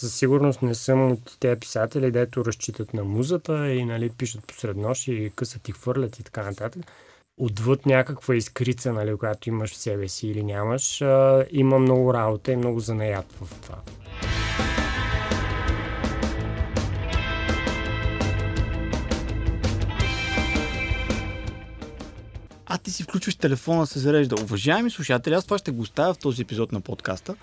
със сигурност не съм от тези писатели, дето разчитат на музата и нали, пишат посред нощ и късат и хвърлят и така нататък. Отвъд някаква изкрица, нали, която имаш в себе си или нямаш, а, има много работа и много занаят в това. а ти си включваш телефона се зарежда. Уважаеми слушатели, аз това ще го оставя в този епизод на подкаста.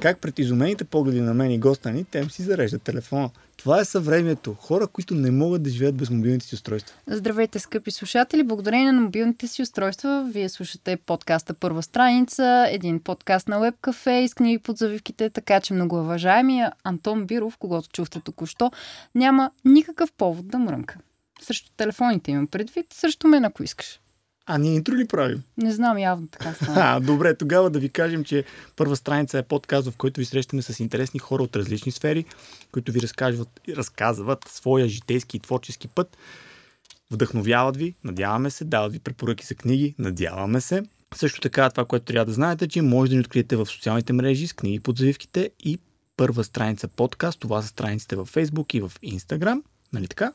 Как пред изумените погледи на мен и госта ни, те си зареждат телефона. Това е съвремието. Хора, които не могат да живеят без мобилните си устройства. Здравейте, скъпи слушатели! Благодарение на мобилните си устройства, вие слушате подкаста Първа страница, един подкаст на Web Cafe и с книги под завивките, така че много уважаемия Антон Биров, когато чухте току-що, няма никакъв повод да мрънка. Срещу телефоните имам предвид, срещу мен, ако искаш. А ние интро ли правим? Не знам, явно така става. А, добре, тогава да ви кажем, че първа страница е подкаст, в който ви срещаме с интересни хора от различни сфери, които ви разказват, разказват своя житейски и творчески път. Вдъхновяват ви, надяваме се, дават ви препоръки за книги, надяваме се. Също така, това, което трябва да знаете, че може да ни откриете в социалните мрежи с книги под завивките и първа страница подкаст. Това са страниците в Facebook и в Instagram. Нали така?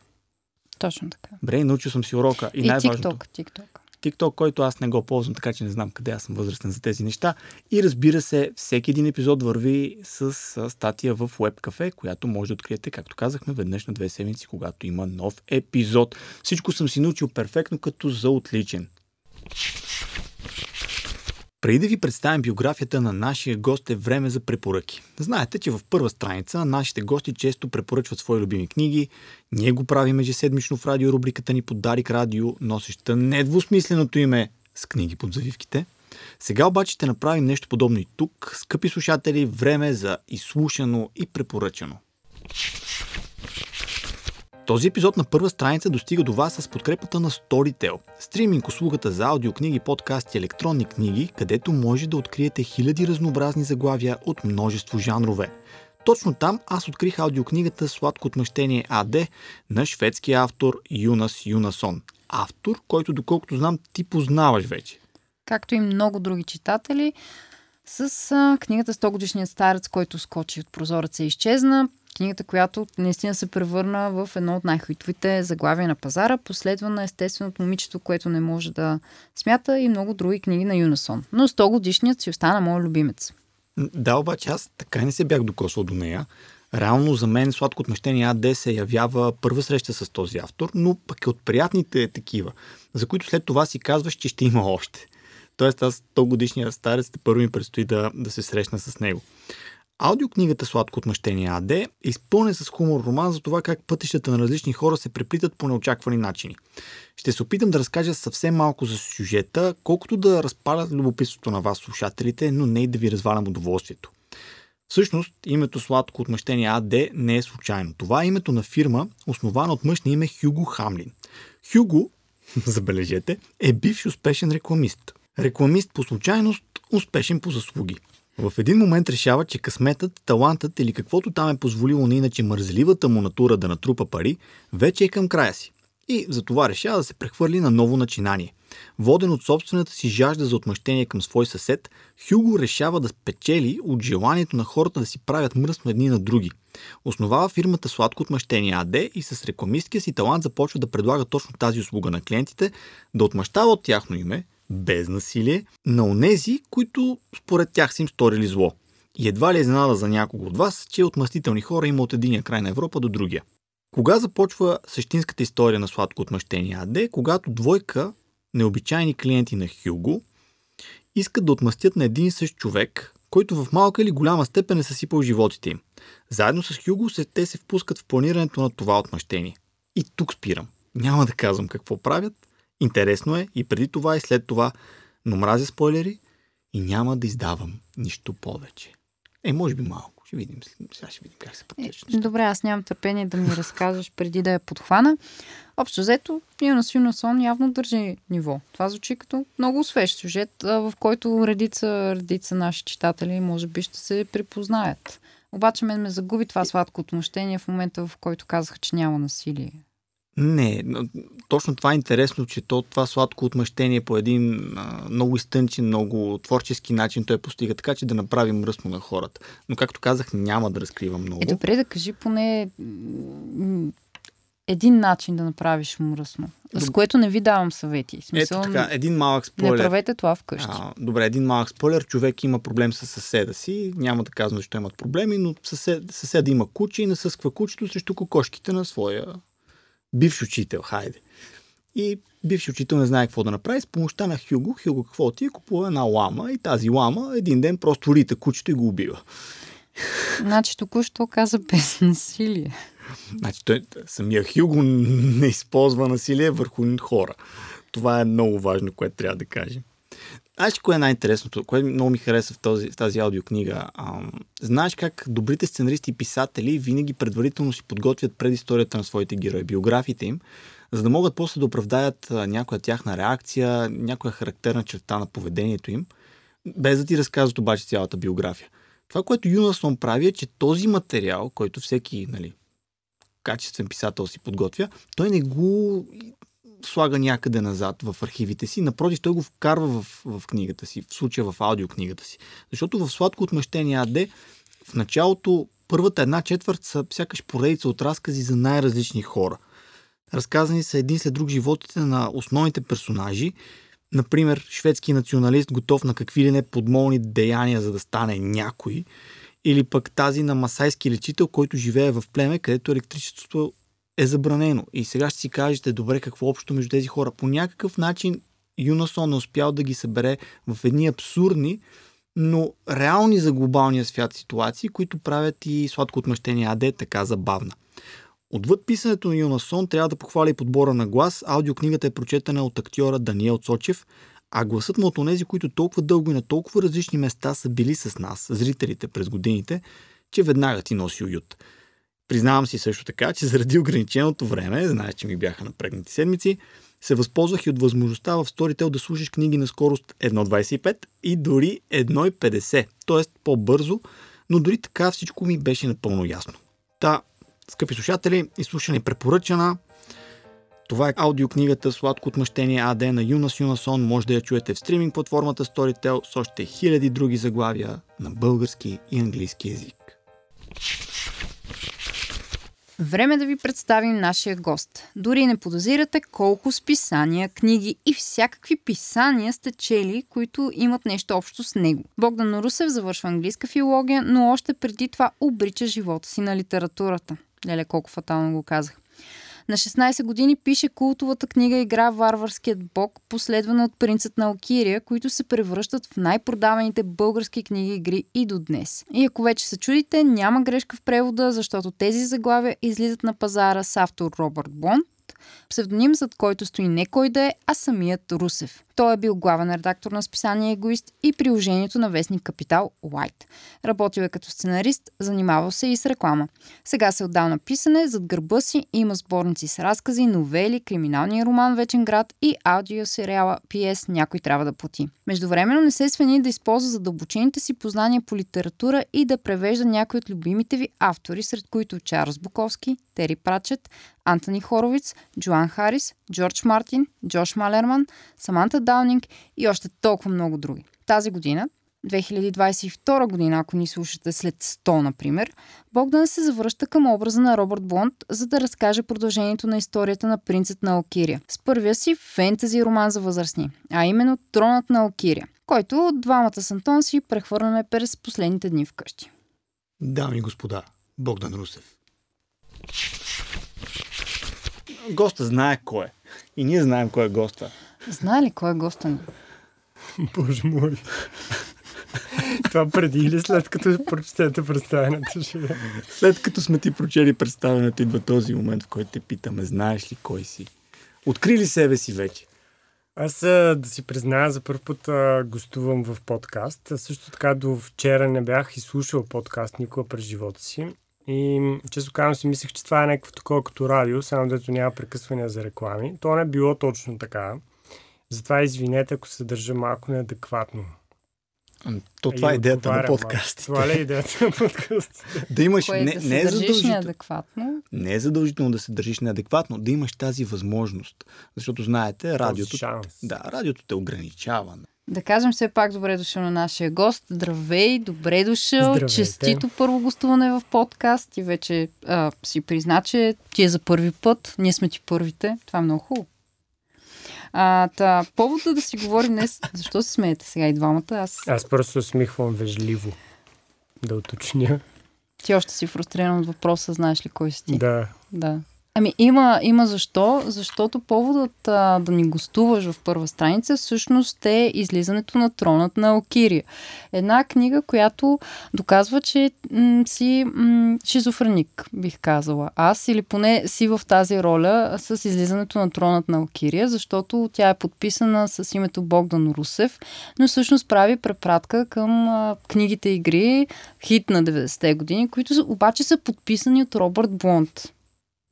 Точно така. Добре, научил съм си урока. И, И най-важното. TikTok, TikTok. TikTok, който аз не го ползвам, така че не знам къде аз съм възрастен за тези неща. И разбира се, всеки един епизод върви с статия в Web Cafe, която може да откриете, както казахме, веднъж на две седмици, когато има нов епизод. Всичко съм си научил перфектно като за отличен. Преди да ви представим биографията на нашия гост е време за препоръки. Знаете, че в първа страница нашите гости често препоръчват свои любими книги. Ние го правим ежеседмично в радиорубриката ни под Дарик Радио, носеща недвусмисленото име с книги под завивките. Сега обаче ще направим нещо подобно и тук. Скъпи слушатели, време за изслушано и препоръчано. Този епизод на първа страница достига до вас с подкрепата на Storytel, стриминг услугата за аудиокниги, подкасти, електронни книги, където може да откриете хиляди разнообразни заглавия от множество жанрове. Точно там аз открих аудиокнигата Сладко отмъщение АД на шведския автор Юнас Юнасон. Автор, който доколкото знам ти познаваш вече. Както и много други читатели, с книгата 100 годишният старец, който скочи от прозореца и изчезна. Книгата, която наистина се превърна в едно от най-хитовите заглавия на пазара, последвана естествено от момичето, което не може да смята и много други книги на Юнасон. Но 100 годишният си остана мой любимец. Да, обаче аз така не се бях докосвал до нея. Реално за мен Сладко отмъщение АД се явява първа среща с този автор, но пък е от приятните такива, за които след това си казваш, че ще има още. Тоест аз 100 годишния старец те първо ми предстои да, да се срещна с него. Аудиокнигата Сладко отмъщение АД е изпълнен с хумор роман за това как пътищата на различни хора се преплитат по неочаквани начини. Ще се опитам да разкажа съвсем малко за сюжета, колкото да разпаля любопитството на вас, слушателите, но не и да ви развалям удоволствието. Всъщност, името Сладко отмъщение АД не е случайно. Това е името на фирма, основана от мъж на име Хюго Хамлин. Хюго, забележете, е бивш успешен рекламист. Рекламист по случайност, успешен по заслуги. В един момент решава, че късметът, талантът или каквото там е позволило на иначе мързеливата му натура да натрупа пари, вече е към края си. И затова решава да се прехвърли на ново начинание. Воден от собствената си жажда за отмъщение към свой съсед, Хюго решава да спечели от желанието на хората да си правят мръсно едни на други. Основава фирмата Сладко отмъщение АД и с рекламисткия си талант започва да предлага точно тази услуга на клиентите, да отмъщава от тяхно име, без насилие, на онези, които според тях са им сторили зло. И едва ли е изненада за някого от вас, че отмъстителни хора има от единия край на Европа до другия. Кога започва същинската история на Сладко отмъщение АД? Когато двойка необичайни клиенти на Хюго искат да отмъстят на един и същ човек, който в малка или голяма степен е съсипал животите им. Заедно с Хюго се, те се впускат в планирането на това отмъщение. И тук спирам. Няма да казвам какво правят. Интересно е и преди това и след това, но мразя спойлери и няма да издавам нищо повече. Е, може би малко. Ще видим. Сега ще видим как се Е, протече. нещата. добре, аз нямам търпение да ми разказваш преди да я подхвана. Общо взето, Юнас Юнасон явно държи ниво. Това звучи като много свеж сюжет, в който редица, редица наши читатели може би ще се припознаят. Обаче мен ме загуби това сладко отмъщение в момента, в който казаха, че няма насилие. Не, точно това е интересно, че то, това сладко отмъщение по един а, много изтънчен, много творчески начин той постига така, че да направи мръсно на хората. Но както казах, няма да разкривам много. Е, добре да кажи поне един начин да направиш мръсно, с което не ви давам съвети. Смисъл, Ето така, един малък спойлер. Не правете това вкъщи. А, добре, един малък спойлер. Човек има проблем с съседа си. Няма да казвам, защо имат проблеми, но съсед, съседа има куче и насъсква кучето срещу кокошките на своя бивш учител. Хайде. И бивш учител не знае какво да направи. С помощта на Хюго, Хюго какво ти е? Купува една лама и тази лама един ден просто рита кучето и го убива. Значи току-що каза без насилие. Значи той, самия Хюго не използва насилие върху хора. Това е много важно, което трябва да кажем. Знаеш кое е най-интересното, което много ми хареса в, този, в тази аудиокнига? А, знаеш как добрите сценаристи и писатели винаги предварително си подготвят предисторията на своите герои, биографите им, за да могат после да оправдаят някоя тяхна реакция, някоя характерна черта на поведението им, без да ти разказват обаче цялата биография. Това, което Юнасон прави е, че този материал, който всеки нали, качествен писател си подготвя, той не го слага някъде назад в архивите си. Напротив, той го вкарва в, в книгата си, в случая в аудиокнигата си. Защото в Сладко отмъщение АД в началото първата една четвърт са сякаш поредица от разкази за най-различни хора. Разказани са един след друг животите на основните персонажи. Например, шведски националист, готов на какви ли не подмолни деяния, за да стане някой – или пък тази на масайски лечител, който живее в племе, където електричеството е забранено. И сега ще си кажете, добре, какво общо между тези хора? По някакъв начин Юнасон не успял да ги събере в едни абсурдни, но реални за глобалния свят ситуации, които правят и сладко отмъщение АД така забавна. Отвъд писането на Юнасон трябва да похвали подбора на глас. Аудиокнигата е прочетена от актьора Даниел Цочев, а гласът му от онези, които толкова дълго и на толкова различни места са били с нас, зрителите през годините, че веднага ти носи уют. Признавам си също така, че заради ограниченото време, знаеш, че ми бяха напрегнати седмици, се възползвах и от възможността в Storytel да слушаш книги на скорост 1.25 и дори 1.50, т.е. по-бързо, но дори така всичко ми беше напълно ясно. Та, скъпи слушатели, изслушане препоръчана, това е аудиокнигата Сладко отмъщение АД на Юнас Юнасон. Може да я чуете в стриминг платформата Storytel с още хиляди други заглавия на български и английски язик. Време да ви представим нашия гост. Дори не подозирате колко списания, книги и всякакви писания сте чели, които имат нещо общо с него. Богдан Русев завършва английска филология, но още преди това обрича живота си на литературата. Леле, колко фатално го казах. На 16 години пише култовата книга Игра Варварският бог, последвана от Принцът на Алкирия, които се превръщат в най-продаваните български книги игри и до днес. И ако вече се чудите, няма грешка в превода, защото тези заглавия излизат на пазара с автор Робърт Псевдоним зад който стои не кой да е, а самият Русев. Той е бил главен редактор на списание Егоист и приложението на вестник Капитал Уайт. Работил е като сценарист, занимавал се и с реклама. Сега се отдал на писане, зад гърба си има сборници с разкази, новели, криминалния роман Вечен град и аудиосериала PS Някой трябва да плати. Междувременно не се свени да използва задълбочените си познания по литература и да превежда някои от любимите ви автори, сред които Чарлз Буковски, Тери Прачет, Антони Хоровиц, Джоан Харис, Джордж Мартин, Джош Малерман, Саманта Даунинг и още толкова много други. Тази година, 2022 година, ако ни слушате след 100, например, Богдан се завръща към образа на Робърт Блонд, за да разкаже продължението на историята на принцът на Алкирия. С първия си фентези роман за възрастни, а именно Тронът на Алкирия, който двамата с Антон си прехвърляме през последните дни вкъщи. Дами и господа, Богдан Русев. Госта знае кой е. И ние знаем кой е госта. Знае ли кой е госта ни? Боже мой. Това преди или след като прочетете представянето ще След като сме ти прочели представянето, идва този момент, в който те питаме, знаеш ли кой си? Откри ли себе си вече? Аз да си призная, за първ път а, гостувам в подкаст. Също така до вчера не бях изслушал подкаст никога през живота си. И често казвам си мислех, че това е някакво такова като радио, само дето няма прекъсвания за реклами. То не е било точно така. Затова извинете, ако се държа малко неадекватно. То това е И идеята на подкастите. Това ли е идеята на подкастите? Да имаш, Кое не, да се не, е задължително, неадекватно. не е задължително да се държиш неадекватно, да имаш тази възможност. Защото знаете, радиото, шанс. да, радиото те ограничава. Да кажем все пак добре дошъл на нашия гост. Здравей, добре дошъл. Здравейте. Честито първо гостуване в подкаст. И вече а, си призна, че ти е за първи път. Ние сме ти първите. Това е много хубаво. А, та, повода да си говорим днес. Защо се смеете сега и двамата? Аз Аз просто усмихвам вежливо. Да уточня. ти още си фрустриран от въпроса, знаеш ли кой си ти. Да. Да. Ами има, има защо. Защото поводът а, да ни гостуваш в първа страница всъщност е излизането на тронът на Алкирия. Една книга, която доказва, че м- си м- шизофреник, бих казала. Аз или поне си в тази роля с излизането на тронът на Алкирия, защото тя е подписана с името Богдан Русев, но всъщност прави препратка към а, книгите игри, хит на 90-те години, които обаче са подписани от Робърт Блонт.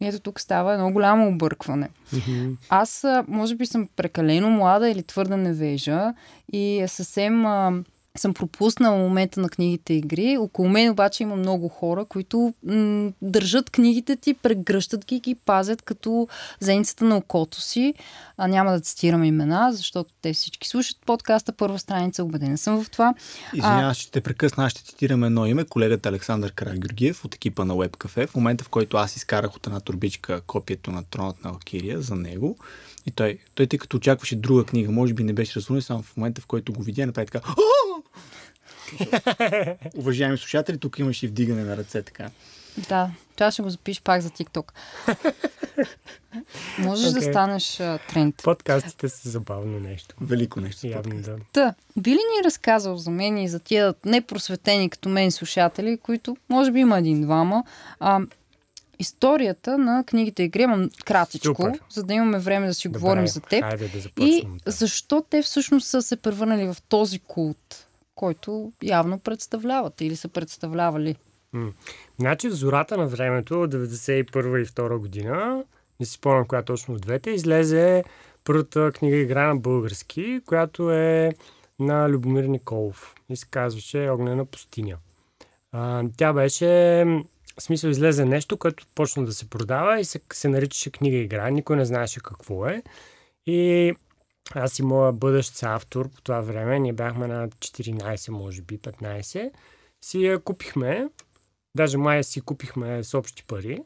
И ето тук става едно голямо объркване. Мгм. Аз, може би, съм прекалено млада или твърда невежа и съвсем а, съм пропуснала момента на книгите игри. Около мен обаче има много хора, които м- държат книгите ти, прегръщат ги и ги пазят като зеницата на окото си. А, няма да цитирам имена, защото те всички слушат подкаста първа страница, убедена съм в това. Извинявам, ще те прекъсна, аз ще цитирам едно име, колегата Александър Карагюргиев от екипа на Web Cafe. В момента, в който аз изкарах от една турбичка копието на тронът на Алкирия за него, и той, той тъй като очакваше друга книга, може би не беше разумен, само в момента, в който го видя, направи така. Уважаеми слушатели, тук имаш и вдигане на ръце, така. Да, това ще го запиш пак за TikTok. Можеш да Окей. станеш а, тренд. Подкастите са забавно нещо. Велико нещо. Явно да. Та, би ли ни разказал за мен и за тия непросветени като мен слушатели, които може би има един-двама, а, историята на книгите игри, имам кратичко, Супер. за да имаме време да си Добре, говорим за теб. Хайде да И започнем. от там. защо те всъщност са се превърнали в този култ, който явно представляват или са представлявали. М. Значи в зората на времето, 91 и 2 година, не си спомням коя точно от двете, излезе първата книга игра на български, която е на Любомир Николов и се казваше Огнена пустиня. А, тя беше, в смисъл излезе нещо, което почна да се продава и се, се наричаше книга игра, никой не знаеше какво е. И аз и моя бъдещ автор по това време, ние бяхме на 14, може би 15, си я купихме Даже май си купихме с общи пари.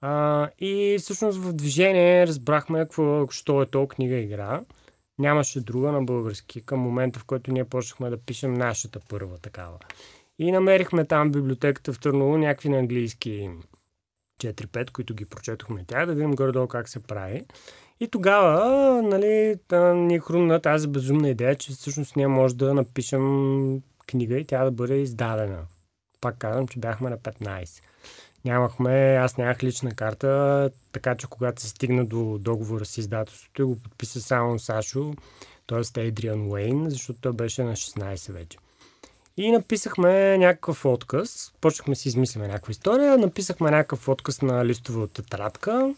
А, и всъщност в движение разбрахме какво, що е то книга игра. Нямаше друга на български към момента, в който ние почнахме да пишем нашата първа такава. И намерихме там в библиотеката в Търново някакви на английски 4-5, които ги прочетохме тя, да видим горе-долу как се прави. И тогава, нали, ни хрумна тази безумна идея, че всъщност ние може да напишем книга и тя да бъде издадена. Пак казвам, че бяхме на 15. Нямахме, аз нямах лична карта, така че когато се стигна до договора с издателството, го подписа само Сашо, т.е. Едриан Уейн, защото той беше на 16 вече. И написахме някакъв отказ, почнахме си измисляме някаква история, написахме някакъв отказ на листова тетрадка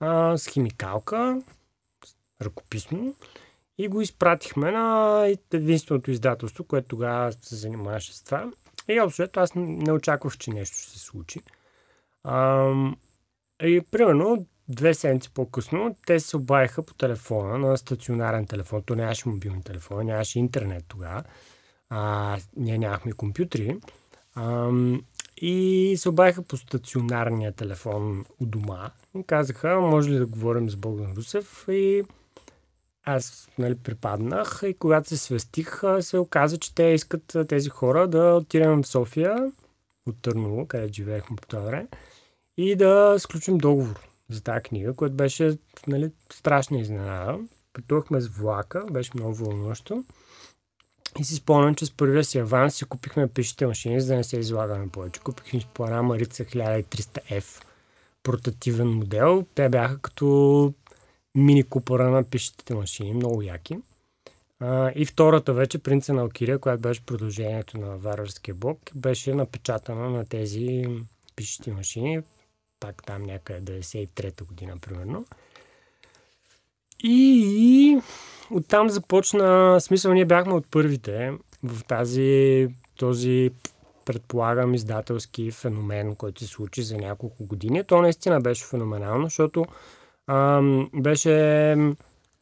а, с химикалка, ръкописно, и го изпратихме на единственото издателство, което тогава се занимаваше с това. И общо аз не очаквах, че нещо ще се случи. А, и примерно две седмици по-късно те се обадиха по телефона на стационарен телефон. То нямаше мобилни телефони, нямаше интернет тогава. А, ние нямахме компютри. А, и се обадиха по стационарния телефон у дома и казаха, може ли да говорим с Богдан Русев и аз нали, припаднах и когато се свестих, се оказа, че те искат тези хора да отидем в София от Търново, където живеехме по това време, и да сключим договор за тази книга, което беше нали, страшна изненада. Пътувахме с влака, беше много вълнуващо. И си спомням, че с първия си аванс си купихме пишите машини, за да не се излагаме повече. Купихме по една Марица 1300F портативен модел. Те бяха като мини купора на пишещите машини, много яки. А, и втората вече, Принца на Алкирия, която беше продължението на варварския блок, беше напечатана на тези пишещи машини, пак там някъде 93-та година, примерно. И оттам започна, смисъл ние бяхме от първите, в тази, този предполагам издателски феномен, който се случи за няколко години. То наистина беше феноменално, защото ам, беше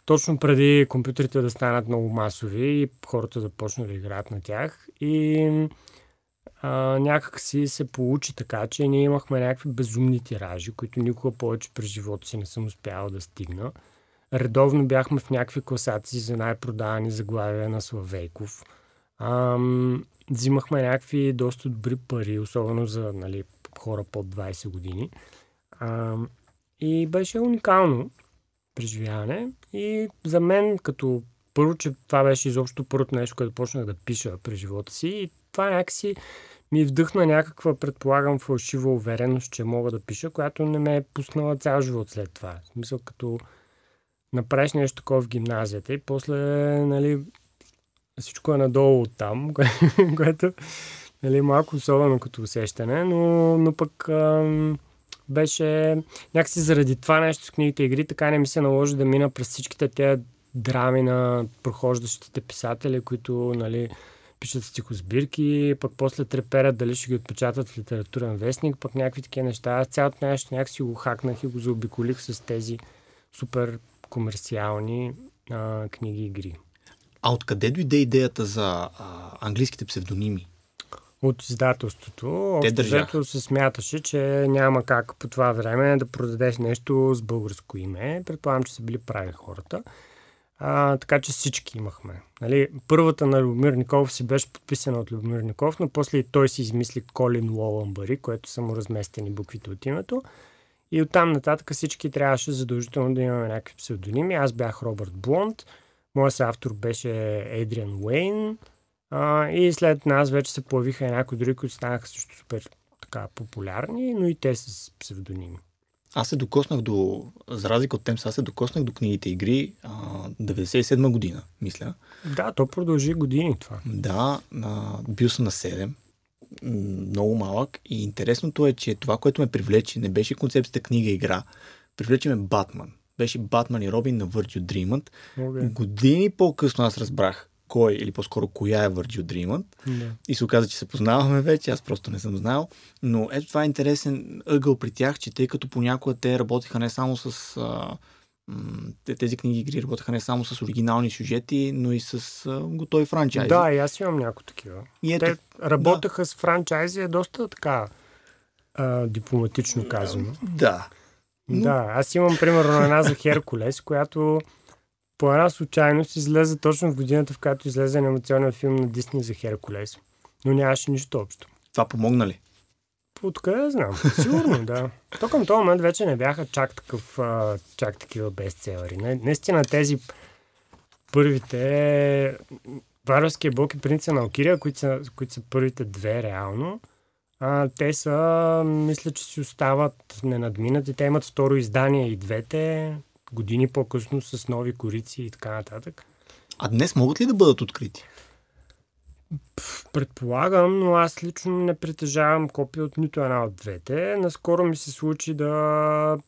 точно преди компютрите да станат много масови и хората да почнат да играят на тях. И а, някак си се получи така, че ние имахме някакви безумни тиражи, които никога повече през живота си не съм успял да стигна. Редовно бяхме в някакви класации за най-продавани заглавия на Славейков. Ам, взимахме някакви доста добри пари, особено за нали, хора под 20 години. Ам, и беше уникално преживяване. И за мен, като първо, че това беше изобщо първото нещо, което почнах да пиша през живота си. И това някакси ми вдъхна някаква, предполагам, фалшива увереност, че мога да пиша, която не ме е пуснала цял живот след това. В смисъл, като направиш нещо такова в гимназията и после, нали, всичко е надолу от там, което нали, малко особено като усещане, но, но пък ам, беше някакси заради това нещо с книгите игри, така не ми се наложи да мина през всичките тези драми на прохождащите писатели, които нали, пишат стихосбирки, пък после треперят дали ще ги отпечатат в литературен вестник, пък някакви такива неща. Аз цялото нещо някакси го хакнах и го заобиколих с тези супер комерциални а, книги и игри. А откъде дойде идеята за а, английските псевдоними? От издателството. Общо се смяташе, че няма как по това време да продадеш нещо с българско име. Предполагам, че са били прави хората. А, така че всички имахме. Нали, първата на Любомир Николов си беше подписана от Любомир Николов, но после и той си измисли Колин Лоламбари, което са му разместени буквите от името. И оттам нататък всички трябваше задължително да имаме някакви псевдоними. Аз бях Робърт Блонд, моят автор беше Едриан Уейн а, и след нас вече се появиха някои други, които станаха също супер така популярни, но и те с псевдоними. Аз се докоснах до, за разлика от Темс, аз се докоснах до книгите игри а, 97 година, мисля. Да, то продължи години това. Да, а, бил съм на 7 много малък и интересното е, че това, което ме привлече, не беше концепцията книга-игра. Привлече ме Батман. Беше Батман и Робин на Virtue Dreamant. Okay. Години по-късно аз разбрах кой или по-скоро коя е Virtue Dreamant. Yeah. И се оказа, че се познаваме вече, аз просто не съм знал. Но ето това е интересен ъгъл при тях, че тъй като понякога те работиха не само с а, тези книги игри работеха не само с оригинални сюжети, но и с а, готови франчайзи. Да, и аз имам някои такива. И ето, Те работеха да. с франчайзи, е доста така а, дипломатично казано. Да. Да, аз имам примерно една за Херкулес, която по една случайност излезе точно в годината, в която излезе анимационен филм на Дисни за Херкулес. Но нямаше нищо общо. Това помогна ли? Откъде знам? Сигурно, да. То към този момент вече не бяха чак, такъв, чак такива бестселери. Наистина тези първите Варварския бог и принца на Алкирия, които са, които са първите две реално, а, те са, мисля, че си остават ненадминати. Те имат второ издание и двете години по-късно с нови корици и така нататък. А днес могат ли да бъдат открити? Предполагам, но аз лично не притежавам копия от нито една от двете. Наскоро ми се случи да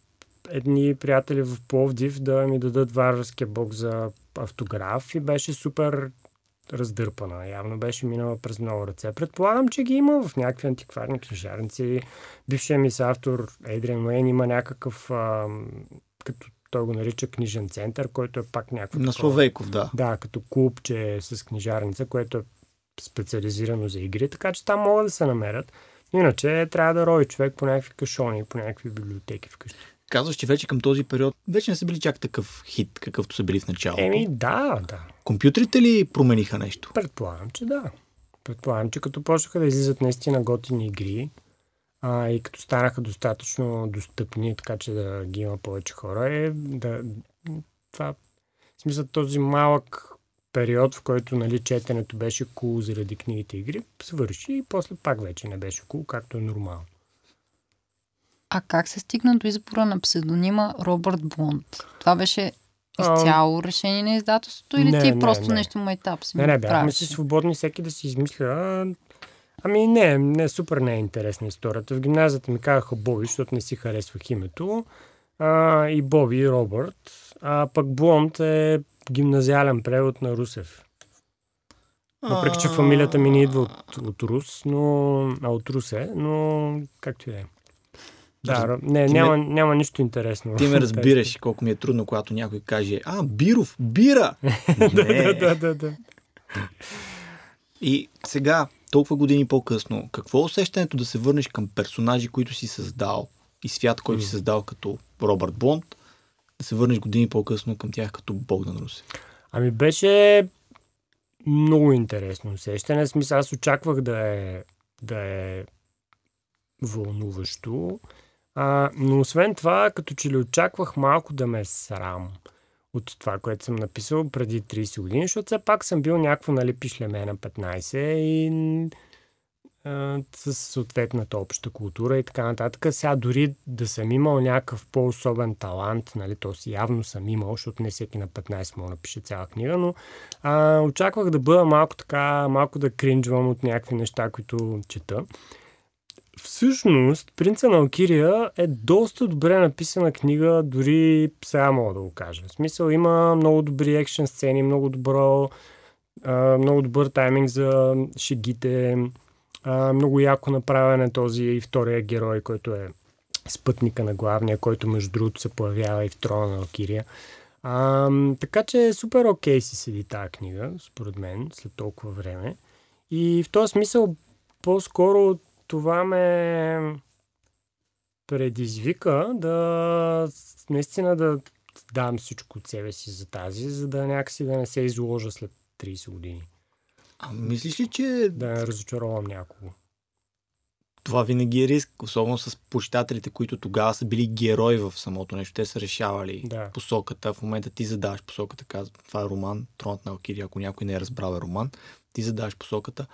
едни приятели в Пловдив да ми дадат варварския бог за автограф и беше супер раздърпана. Явно беше минала през много ръце. Предполагам, че ги има в някакви антикварни книжарници. Бившия ми автор Ейдриан Уейн има някакъв, а, като той го нарича книжен център, който е пак някакво... На Словейков, да. Да, като клуб, че е с книжарница, което е специализирано за игри, така че там могат да се намерят. Иначе трябва да рови човек по някакви кашони, по някакви библиотеки вкъщи. Казваш, че вече към този период вече не са били чак такъв хит, какъвто са били в началото. Еми, да, да. Компютрите ли промениха нещо? Предполагам, че да. Предполагам, че като почнаха да излизат наистина готини игри а, и като станаха достатъчно достъпни, така че да ги има повече хора, е да, това, в смисъл този малък период, в който нали, четенето беше кул cool заради книгите игри, свърши и после пак вече не беше кул, cool, както е нормално. А как се стигна до избора на псевдонима Робърт Блонд? Това беше изцяло решение на издателството или не, ти не, просто не. нещо етап си Не, не, бяхме си свободни всеки да си измисля. Ами не, не, супер не е интересна историята. В гимназията ми казаха Боби, защото не си харесвах името. А, и Боби, и Робърт. А пък Блонд е гимназиален превод на Русев. Въпреки, че фамилията ми не идва от, от Рус, но, а от Рус е, но както и да е. Да, не, няма, ме, няма нищо интересно. Ти ме разбираш колко ми е трудно, когато някой каже, а, Биров, бира! да, да, да, да. И сега, толкова години по-късно, какво е усещането да се върнеш към персонажи, които си създал и свят, който си създал като Робърт Бонд, да се върнеш години по-късно към тях като Богдан Русе? Ами беше много интересно усещане. Смисъл, аз очаквах да е, да е вълнуващо. А, но освен това, като че ли очаквах малко да ме е срам от това, което съм написал преди 30 години, защото все пак съм бил някакво нали, пишлеме на 15 и с съответната обща култура и така нататък. Сега дори да съм имал някакъв по-особен талант, нали, то си явно съм имал, защото не всеки на 15 мога да напише цяла книга, но а, очаквах да бъда малко така, малко да кринджвам от някакви неща, които чета. Всъщност, Принца на Алкирия е доста добре написана книга, дори сега мога да го кажа. В смисъл има много добри екшен сцени, много добро, много добър тайминг за шегите, много яко направен е този втория герой, който е спътника на главния, който между другото се появява и в трона на Алкирия. А, така че супер окей си седи тази книга, според мен, след толкова време. И в този смисъл по-скоро това ме предизвика да наистина да дам всичко от себе си за тази, за да някакси да не се изложа след 30 години. А мислиш ли, че... Да разочаровам някого. Това винаги е риск, особено с почитателите, които тогава са били герои в самото нещо. Те са решавали да. посоката. В момента ти задаваш посоката, казва, това е роман, Тронът на Алкири, ако някой не е разбрал е роман, ти задаваш посоката.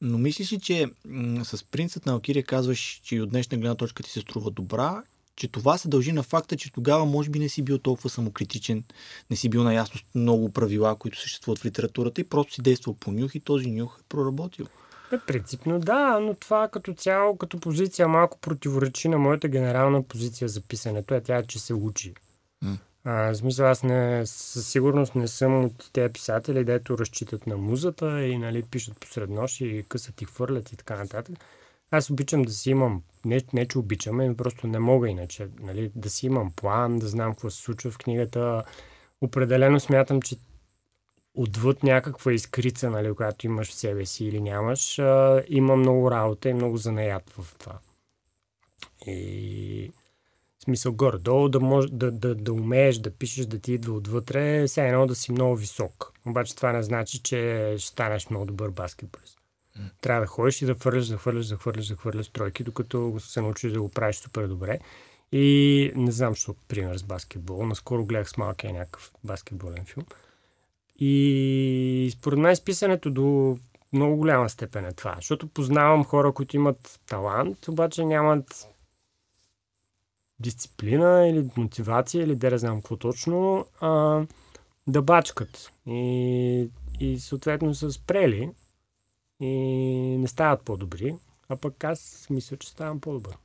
Но мислиш ли, че м- с принцът на Алкирия казваш, че и от днешна гледна точка ти се струва добра, че това се дължи на факта, че тогава може би не си бил толкова самокритичен, не си бил наясно с много правила, които съществуват в литературата и просто си действал по нюх и този нюх е проработил. Е, принципно да, но това като цяло, като позиция малко противоречи на моята генерална позиция за писането. Е тя, че се учи. А, в смисъл, аз не, със сигурност не съм от тези писатели, дето разчитат на музата и нали, пишат посред нощ и късат и хвърлят и така нататък. Аз обичам да си имам, не, не че обичам, ами просто не мога иначе, нали, да си имам план, да знам какво се случва в книгата. Определено смятам, че отвъд някаква изкрица, нали, която имаш в себе си или нямаш, а, има много работа и много занаят в това. И смисъл горе-долу, да, мож, да, да, да умееш да пишеш, да ти идва отвътре, все едно да си много висок. Обаче това не значи, че ще станеш много добър баскетболист. Трябва да ходиш и да хвърляш, да хвърляш, да хвърляш, да хвърляш тройки, докато се научиш да го правиш супер добре. И не знам, що пример с баскетбол. Наскоро гледах с малкия някакъв баскетболен филм. И според мен изписането до много голяма степен е това. Защото познавам хора, които имат талант, обаче нямат дисциплина или мотивация или да не знам какво точно, а, да бачкат. И, и съответно са спрели и не стават по-добри, а пък аз мисля, че ставам по-добър.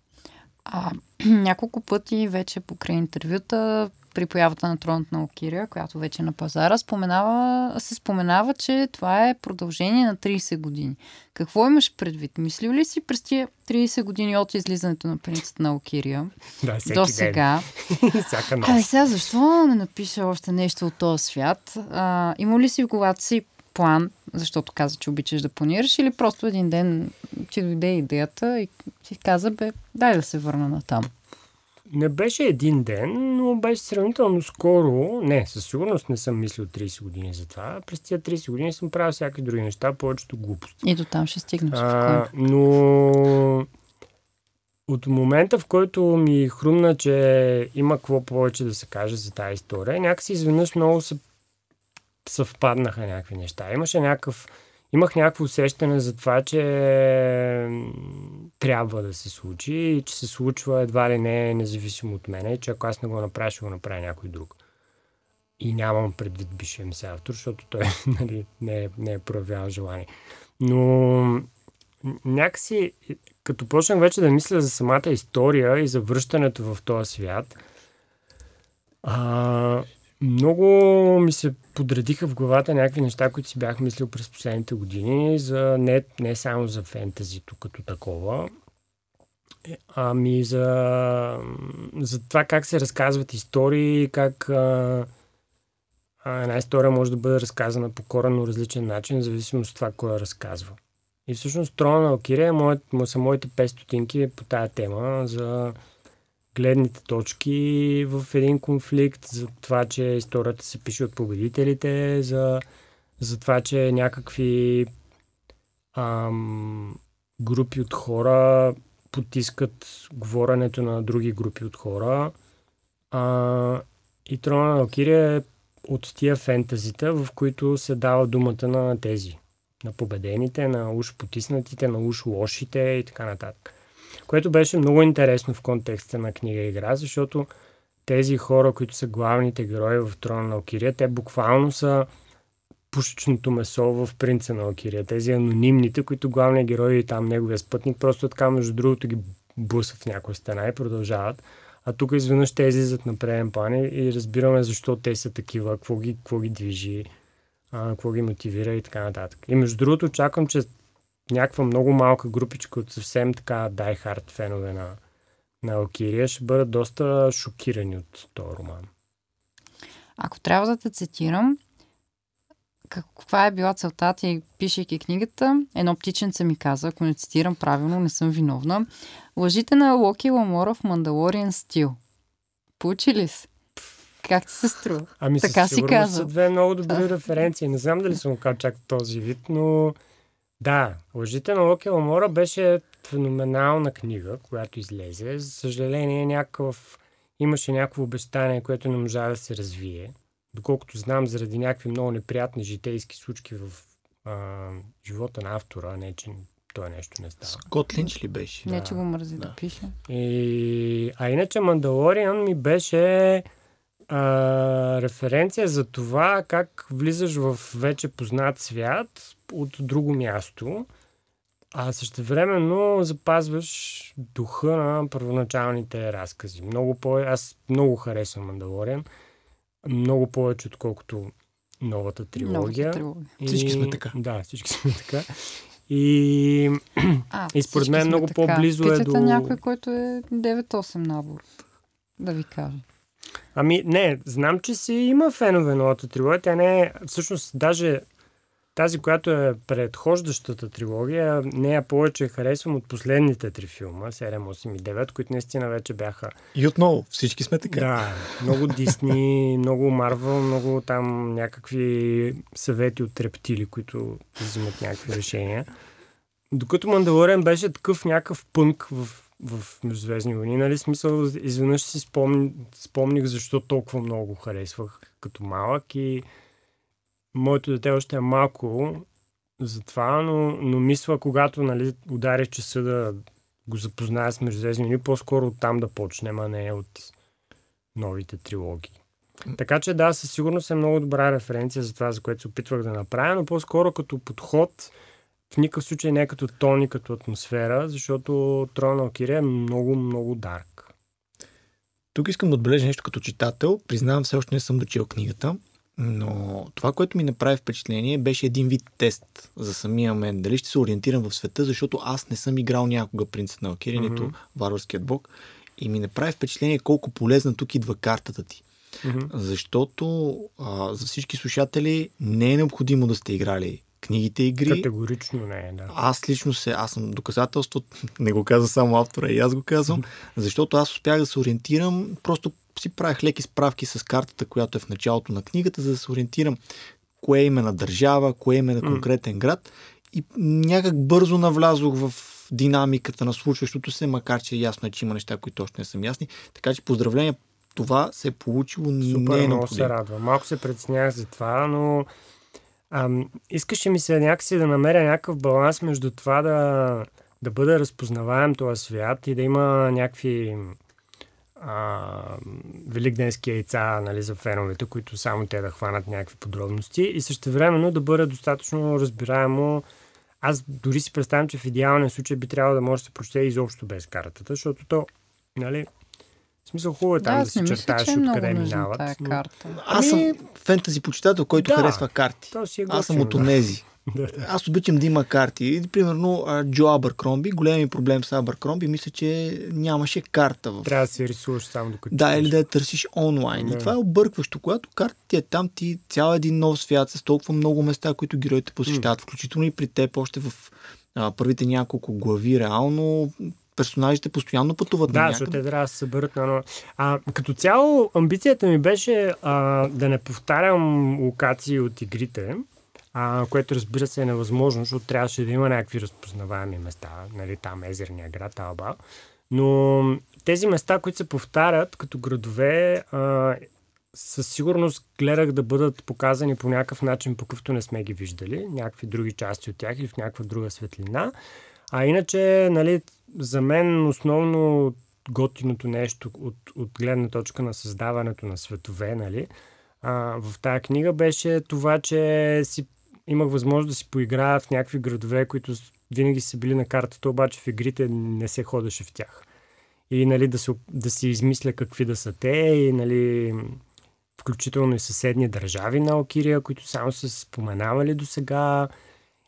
А, няколко пъти вече покрай интервюта при появата на тронът на Окирия, която вече е на пазара, споменава, се споменава, че това е продължение на 30 години. Какво имаш предвид? Мислил ли си през тия 30 години от излизането на принцът на Окирия да, до сега? Ай, сега защо не напиша още нещо от този свят? А, има ли си в главата си план, защото каза, че обичаш да планираш, или просто един ден ти дойде идеята и си каза, бе, дай да се върна на там? Не беше един ден, но беше сравнително скоро. Не, със сигурност не съм мислил 30 години за това. През тия 30 години съм правил всякакви други неща, повечето глупости. И до там ще стигнеш. А, но от момента, в който ми хрумна, че има какво повече да се каже за тази история, някакси изведнъж много се съвпаднаха някакви неща. Имаше някакъв имах някакво усещане за това, че трябва да се случи и че се случва едва ли не независимо от мене, че ако аз не го направя, ще го направя някой друг. И нямам предвид бившия ми се автор, защото той нали, не, е, не е проявявал желание. Но някакси, като почнах вече да мисля за самата история и за връщането в този свят, а, много ми се подредиха в главата някакви неща, които си бях мислил през последните години, за не, не само за фентазито като такова, ами за, за това как се разказват истории, как а, една история може да бъде разказана по коренно различен начин, в зависимост от това, кой я разказва. И всъщност Трона на Окирия моят, са моите 5 стотинки по тая тема за гледните точки в един конфликт, за това, че историята се пише от победителите, за, за това, че някакви ам, групи от хора потискат говоренето на други групи от хора. А, и Трона на Окирия е от тия фентазита, в които се дава думата на тези. На победените, на уж потиснатите, на уж лошите и така нататък. Което беше много интересно в контекста на книга игра, защото тези хора, които са главните герои в Трона на Окирия, те буквално са пушечното месо в принца на Окирия. Тези анонимните, които главният герой и там неговия спътник, просто така между другото ги бусат в някоя стена и продължават. А тук изведнъж те излизат на преден план и разбираме защо те са такива, какво ги, какво ги движи, какво ги мотивира и така нататък. И между другото очаквам, че някаква много малка групичка от съвсем така die-hard фенове на, на Алкирия ще бъдат доста шокирани от този роман. Ако трябва да те цитирам, каква е била целта ти, пишейки книгата? Едно птиченце ми каза, ако не цитирам правилно, не съм виновна. Лъжите на Локи Ламора в Мандалориан стил. Получи ли се? Как ти се струва? Ами така си каза. са две много добри референции. Не знам дали съм казал чак този вид, но да, Лъжите на Локи Ламора беше феноменална книга, която излезе. За съжаление, някакъв... имаше някакво обещание, което не можа да се развие доколкото знам, заради някакви много неприятни житейски случки в а, живота на автора, не че това нещо не става. Скот Линч ли беше? Не, че го мързи да, да пише. И, а иначе Мандалориан ми беше а, референция за това как влизаш в вече познат свят от друго място, а също времено запазваш духа на първоначалните разкази. Много по... Аз много харесвам Мандалориан много повече, отколкото новата трилогия. трилогия. И... Всички сме така. Да, всички сме така. И, а, и според мен много така. по-близо Питате е до... някой, който е 9-8 набор, да ви кажа. Ами не, знам, че си има фенове новата трилогия. Тя не е... Всъщност, даже тази, която е предхождащата трилогия, нея повече харесвам от последните три филма, 7, 8 и 9, които наистина вече бяха... И отново, всички сме така. Да, много Дисни, много Марвел, много там някакви съвети от рептили, които взимат някакви решения. Докато Мандалорен беше такъв някакъв пънк в, в Междузвездни войни, нали? Смисъл, изведнъж си спомни, спомних защо толкова много го харесвах като малък и моето дете още е малко за това, но, но мисля, когато нали, ударя часа да го запозная с Междузвездни войни, по-скоро от там да почнем, а не от новите трилогии. Така че да, със сигурност е много добра референция за това, за което се опитвах да направя, но по-скоро като подход, в никакъв случай не като тон и като атмосфера, защото Трона на е много, много дарк. Тук искам да отбележа нещо като читател. Признавам, все още не съм дочил книгата. Но това, което ми направи впечатление, беше един вид тест за самия мен. Дали ще се ориентирам в света, защото аз не съм играл някога Принцът на Алкири, mm-hmm. нито Варварският бог. И ми направи впечатление колко полезна тук идва картата ти. Mm-hmm. Защото а, за всички слушатели не е необходимо да сте играли книгите игри. Категорично не е, да. Аз лично се, аз съм доказателство, не го каза само автора, и аз го казвам, защото аз успях да се ориентирам, просто си правих леки справки с картата, която е в началото на книгата, за да се ориентирам кое е име на държава, кое е име на конкретен град и някак бързо навлязох в динамиката на случващото се, макар че е ясно е, че има неща, които още не са ясни. Така че поздравления, това се е получило Супер, не е много се радва. Малко се предснях за това, но ам, искаше ми се някакси да намеря някакъв баланс между това да, да бъде разпознаваем този свят и да има някакви а, великденски яйца нали, за феновете, които само те да хванат някакви подробности и също времено да бъде достатъчно разбираемо. Аз дори си представям, че в идеалния случай би трябвало да може да се прочете изобщо без картата, защото то, нали, В смисъл хубаво е там да, да, си чертаеш че е откъде минават. Тая но- карта. Аз съм Ами- фентази почитател, който Да. харесва карти. То си е Аз съм от да. Да. Аз обичам да има карти. Примерно Джо Абъркромби, големи проблем с Абъркромби, мисля, че нямаше карта в Трябва да се рисуваш само докато Да, или да я търсиш онлайн. Да. И това е объркващо. Когато картата ти е там, ти цял един нов свят с толкова много места, които героите посещават, включително и при теб, още в а, първите няколко глави, реално персонажите постоянно пътуват Да, на защото те трябва да се съберат на едно. А, като цяло, амбицията ми беше а, да не повтарям локации от игрите, а, което разбира се е невъзможно, защото трябваше да има някакви разпознаваеми места, нали, там Езерния град, Алба. Но тези места, които се повтарят като градове, а, със сигурност гледах да бъдат показани по някакъв начин, по какъвто не сме ги виждали, някакви други части от тях или в някаква друга светлина. А иначе, нали, за мен основно готиното нещо от, от гледна точка на създаването на светове, нали, а, в тази книга беше това, че си имах възможност да си поиграя в някакви градове, които винаги са били на картата, обаче в игрите не се ходеше в тях. И нали, да, се, да си измисля какви да са те и нали, включително и съседни държави на Окирия, които само са споменавали до сега.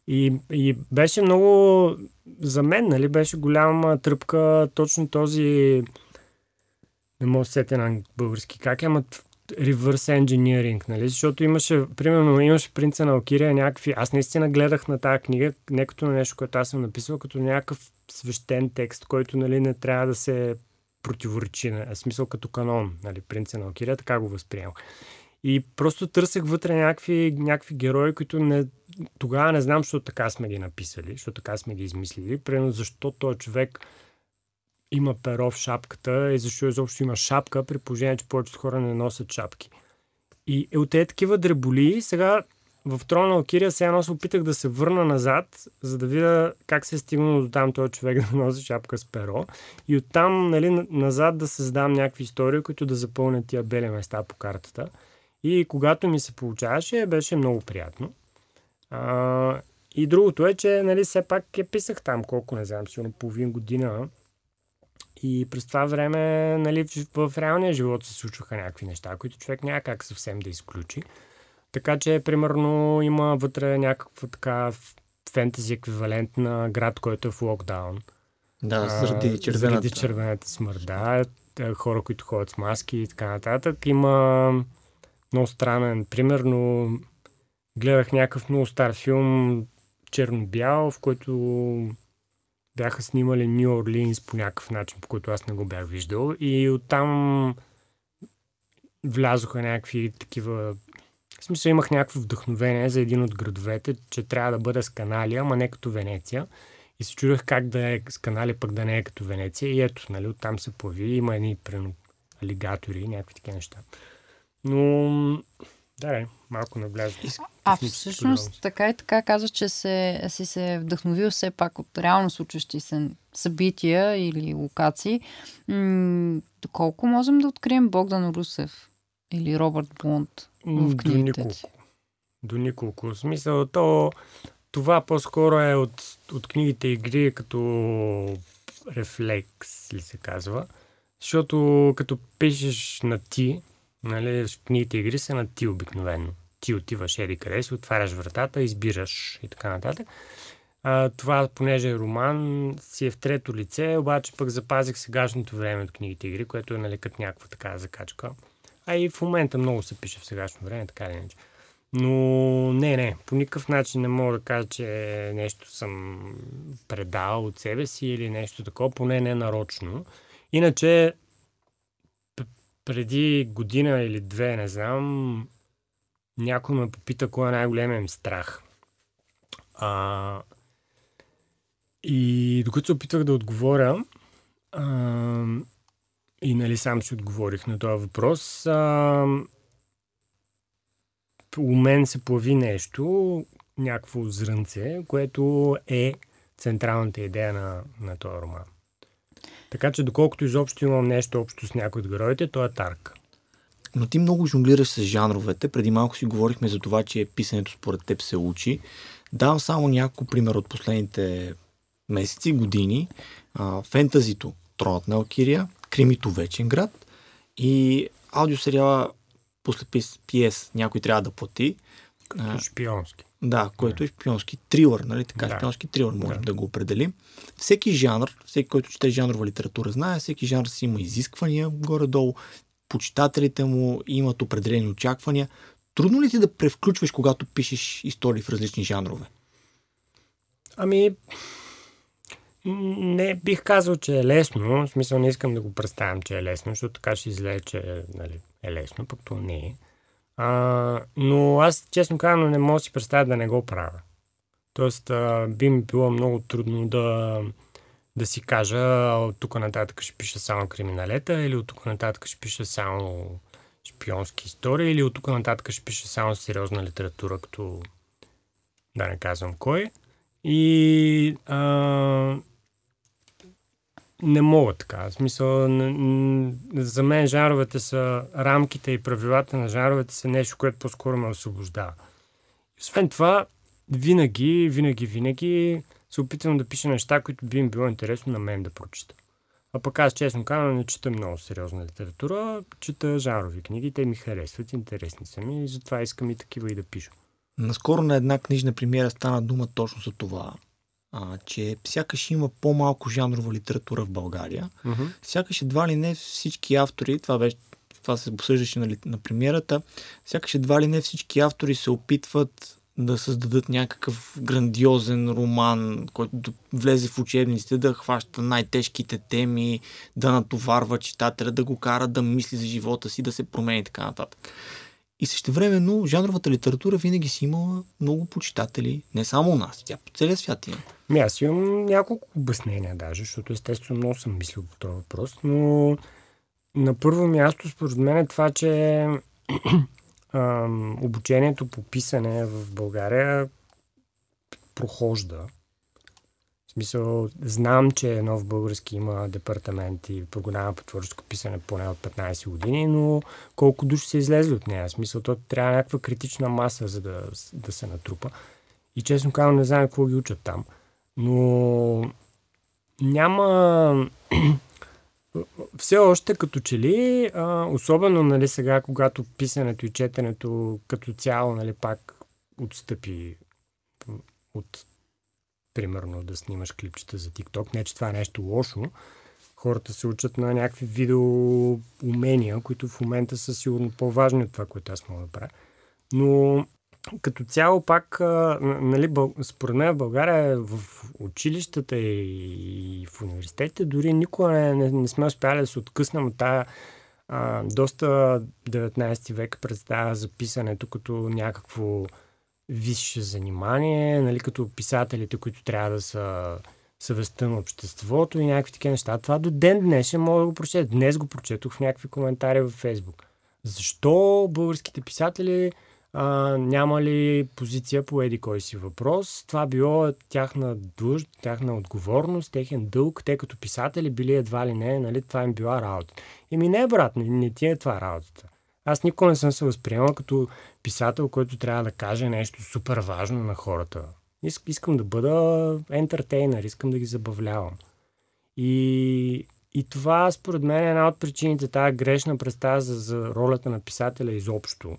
И, и беше много, за мен, нали, беше голяма тръпка точно този, не мога да се сетя на български как е, ама reverse engineering, нали, защото имаше, примерно, имаше принца на Окирия някакви, аз наистина гледах на тази книга, не като на нещо, което аз съм написал, като някакъв свещен текст, който, нали, не трябва да се противоречи, на- смисъл като канон, нали, принца на Окирия, така го възприемах. И просто търсех вътре някакви, някакви герои, които не, тогава не знам, защо така сме ги написали, защо така сме ги измислили. Примерно, защо този човек има перо в шапката и защо изобщо има шапка, при положение, че повечето хора не носят шапки. И е от тези такива дреболи, сега в Трона на Окирия сега аз опитах да се върна назад, за да видя как се е стигнало до там този човек да носи шапка с перо. И оттам нали, на- назад да създам някакви истории, които да запълнят тия бели места по картата. И когато ми се получаваше, беше много приятно. А, и другото е, че нали, все пак я писах там колко, не знам, сигурно половин година. И през това време нали, в, реалния живот се случваха някакви неща, които човек няма как съвсем да изключи. Така че, примерно, има вътре някаква така фентези еквивалент на град, който е в локдаун. Да, заради червената. Заради червената смърт, да. Е, Хора, които ходят с маски и така нататък. Има много странен. Примерно, гледах някакъв много стар филм, черно-бял, в който бяха снимали Нью Орлинс по някакъв начин, по който аз не го бях виждал. И оттам влязоха някакви такива... В смисъл имах някакво вдъхновение за един от градовете, че трябва да бъде с канали, ама не като Венеция. И се чудех как да е с канали, пък да не е като Венеция. И ето, нали, оттам се появи. Има едни прено, алигатори, някакви такива неща. Но, да, малко навлязох. А всъщност така и така казваш, че се, си се вдъхновил все пак от реално случващи се събития или локации. М- доколко можем да открием Богдан Русев или Робърт Блонд в М, До книгите ти? До николко. В смисъл, то, това по-скоро е от, от книгите игри като рефлекс, ли се казва. Защото като пишеш на ти, нали, в книгите игри са на ти обикновено. Ти отиваш еди къде си, отваряш вратата, избираш и така нататък. А, това, понеже е роман, си е в трето лице, обаче пък запазих сегашното време от книгите игри, което е нали, като някаква така закачка. А и в момента много се пише в сегашно време, така или иначе. Но не, не, по никакъв начин не мога да кажа, че нещо съм предал от себе си или нещо такова, поне не нарочно. Иначе, преди година или две, не знам, някой ме попита кой е най-големият ми страх. А, и докато се опитвах да отговоря, а, и нали сам си отговорих на този въпрос, а, у мен се появи нещо, някакво зрънце, което е централната идея на, на този роман. Така че, доколкото изобщо имам нещо общо с някой от героите, то е Тарк. Но ти много жонглираш с жанровете. Преди малко си говорихме за това, че писането според теб се учи. Давам само няколко примера от последните месеци, години. А, фентазито Тронът на Алкирия, Кримито Вечен град, И аудиосериала после PS някой трябва да плати. Като шпионски. Да, който е шпионски трилър, нали така? Да. Шпионски трилър можем да. Да. го определим. Всеки жанр, всеки, който чете жанрова литература, знае, всеки жанр си има изисквания горе-долу. Почитателите му имат определени очаквания. Трудно ли ти да превключваш, когато пишеш истории в различни жанрове? Ами, не бих казал, че е лесно. В смисъл не искам да го представям, че е лесно, защото така ще излезе, че нали, е лесно, пък то не е. А, но аз, честно казано, не мога да си представя да не го правя. Тоест, а, би ми било много трудно да, да си кажа от тук нататък ще пиша само криминалета или от тук нататък ще пиша само шпионски истории или от тук нататък ще пиша само сериозна литература, като да не казвам кой. И а, не мога така. В смисъл, за мен жанровете са, рамките и правилата на жанровете са нещо, което по-скоро ме освобождава. Освен това, винаги, винаги, винаги се опитвам да пиша неща, които би им било интересно на мен да прочита. А пък аз, честно казвам, не чета много сериозна литература, чета жанрови книги, те ми харесват, интересни са ми и затова искам и такива и да пиша. Наскоро на една книжна премиера стана дума точно за това, а, че сякаш има по-малко жанрова литература в България. Mm-hmm. Сякаш едва ли не всички автори, това беше това се обсъждаше на, ли- на премиерата, сякаш едва ли не всички автори се опитват да създадат някакъв грандиозен роман, който да влезе в учебниците, да хваща най-тежките теми, да натоварва читателя, да го кара да мисли за живота си, да се промени и така нататък. И същевременно жанровата литература винаги си имала много почитатели, не само у нас, тя по целия свят има. Ми аз имам няколко обяснения даже, защото естествено много съм мислил по този въпрос, но на първо място според мен е това, че обучението по писане в България прохожда. В смисъл, знам, че нов български има департамент и програма по творческо писане поне от 15 години, но колко души са излезли от нея? В смисъл, то трябва някаква критична маса, за да, да се натрупа. И честно казвам, не знам какво ги учат там. Но няма... Все още като че ли, а, особено нали, сега, когато писането и четенето като цяло нали, пак отстъпи от примерно да снимаш клипчета за TikTok. Не, че това е нещо лошо. Хората се учат на някакви видео умения, които в момента са сигурно по-важни от това, което аз мога да правя. Но като цяло пак, нали, според мен в България в училищата и в университетите дори никога не, не, не сме успяли да се откъснем от тая а, доста 19 век представя за писането като някакво висше занимание, нали, като писателите, които трябва да са съвестта на обществото и някакви такива неща. Това до ден днешен мога да го прочета. Днес го прочетох в някакви коментари във Фейсбук. Защо българските писатели а, няма ли позиция по еди кой си въпрос? Това било тяхна длъж, тяхна отговорност, техен дълг. Те като писатели били едва ли не, нали, това им била работа. Еми не, брат, не, не ти е това работата. Аз никога не съм се възприемал като писател, който трябва да каже нещо супер важно на хората. Иск, искам да бъда ентертейнер, искам да ги забавлявам. И, и това, според мен, е една от причините, тази грешна представа за, за ролята на писателя изобщо.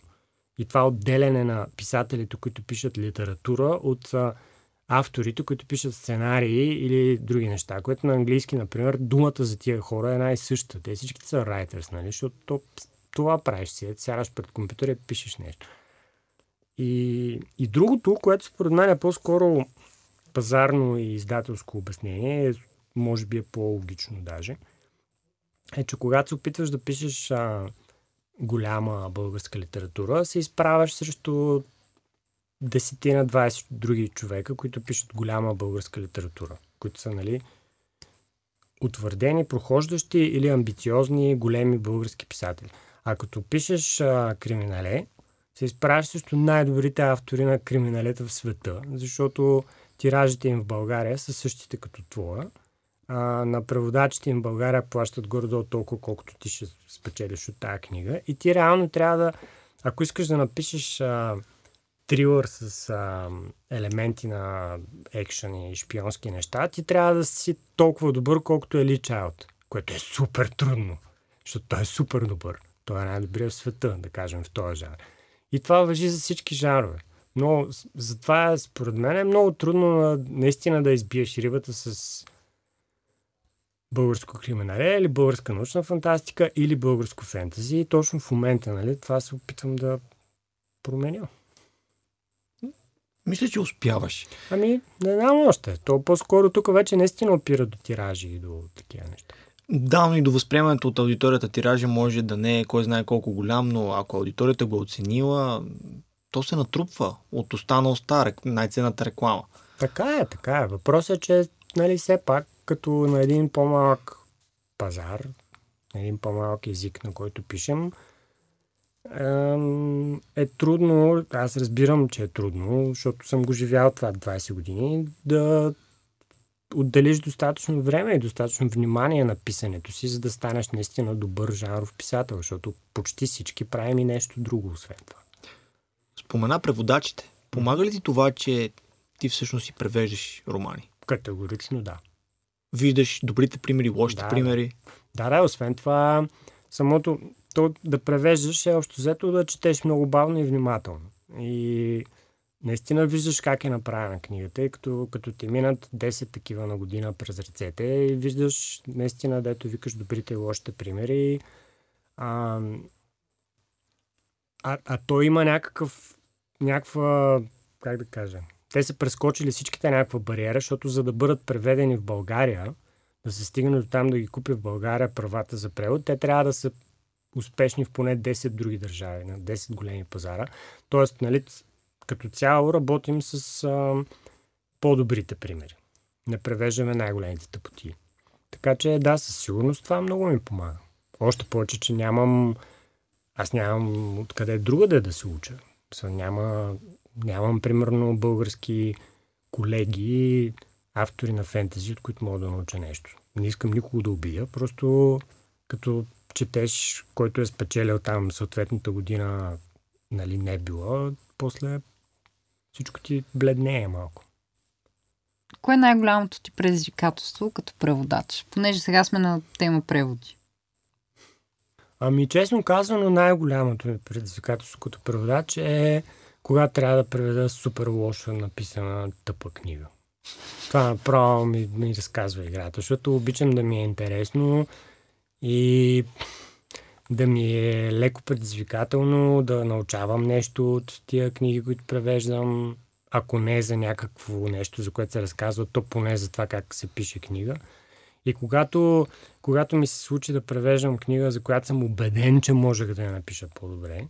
И това отделяне на писателите, които пишат литература, от авторите, които пишат сценарии или други неща, което на английски, например, думата за тия хора е една и съща. Те всички са writers, нали? Защото то, това правиш си. Сядаш пред компютъра и пишеш нещо. И, и другото, което според мен е по-скоро пазарно и издателско обяснение, е, може би е по-логично даже, е, че когато се опитваш да пишеш а, голяма българска литература, се изправяш срещу десетина, 20 други човека, които пишат голяма българска литература, които са, нали, утвърдени, прохождащи или амбициозни големи български писатели. А като пишеш а, криминале, се изправяш срещу най-добрите автори на криминалета в света, защото тиражите им в България са същите като твоя. А, на преводачите им в България плащат горе-долу толкова, колкото ти ще спечелиш от тази книга. И ти реално трябва да, ако искаш да напишеш а, трилър с а, елементи на екшън и шпионски неща, ти трябва да си толкова добър, колкото е Ли Чайлд, което е супер трудно. Защото той е супер добър. Той е най-добрият в света, да кажем, в този жанр. И това въжи за всички жанрове. Но затова, според мен, е много трудно наистина да избиеш рибата с българско криминале или българска научна фантастика или българско фентази. И точно в момента, нали, това се опитвам да променя. Мисля, че успяваш. Ами, не знам още. То по-скоро тук вече наистина опира до тиражи и до такива неща. Да, но и до възприемането от аудиторията тиража може да не е кой знае колко голям, но ако аудиторията го е оценила, то се натрупва от уста на уста, най-ценната реклама. Така е, така е. Въпросът е, че нали, все пак като на един по-малък пазар, на един по-малък език, на който пишем, е трудно, аз разбирам, че е трудно, защото съм го живял това 20 години, да отделиш достатъчно време и достатъчно внимание на писането си, за да станеш наистина добър жанров писател, защото почти всички правим и нещо друго, освен това. Спомена преводачите. Помага ли ти това, че ти всъщност си превеждаш романи? Категорично да. Виждаш добрите примери, лошите да, примери? Да, да, освен това, самото то да превеждаш е общо взето да четеш много бавно и внимателно. И наистина виждаш как е направена книгата и като, като ти минат 10 такива на година през ръцете виждаш наистина, дето викаш добрите и лошите примери. А, а, а той има някакъв, някаква, как да кажа, те са прескочили всичките някаква бариера, защото за да бъдат преведени в България, да се стигне до там да ги купи в България правата за превод, те трябва да са успешни в поне 10 други държави, на 10 големи пазара. Тоест, нали, като цяло работим с а, по-добрите примери. Не превеждаме най-големите тъпоти. Така че да, със сигурност това много ми помага. Още повече, че нямам аз нямам откъде другаде да се уча. Са, няма, нямам, примерно, български колеги, автори на фентези, от които мога да науча нещо. Не искам никого да убия, просто като четеш, който е спечелил там съответната година, нали, не е било, после всичко ти бледнее малко. Кое е най-голямото ти предизвикателство като преводач? Понеже сега сме на тема преводи. Ами, честно казано, най-голямото ми предизвикателство като преводач е когато трябва да преведа супер лошо написана тъпа книга. Това направо ми, ми разказва играта, защото обичам да ми е интересно и да ми е леко предизвикателно, да научавам нещо от тия книги, които превеждам. Ако не е за някакво нещо, за което се разказва, то поне за това как се пише книга. И когато, когато ми се случи да превеждам книга, за която съм убеден, че можех да я напиша по-добре,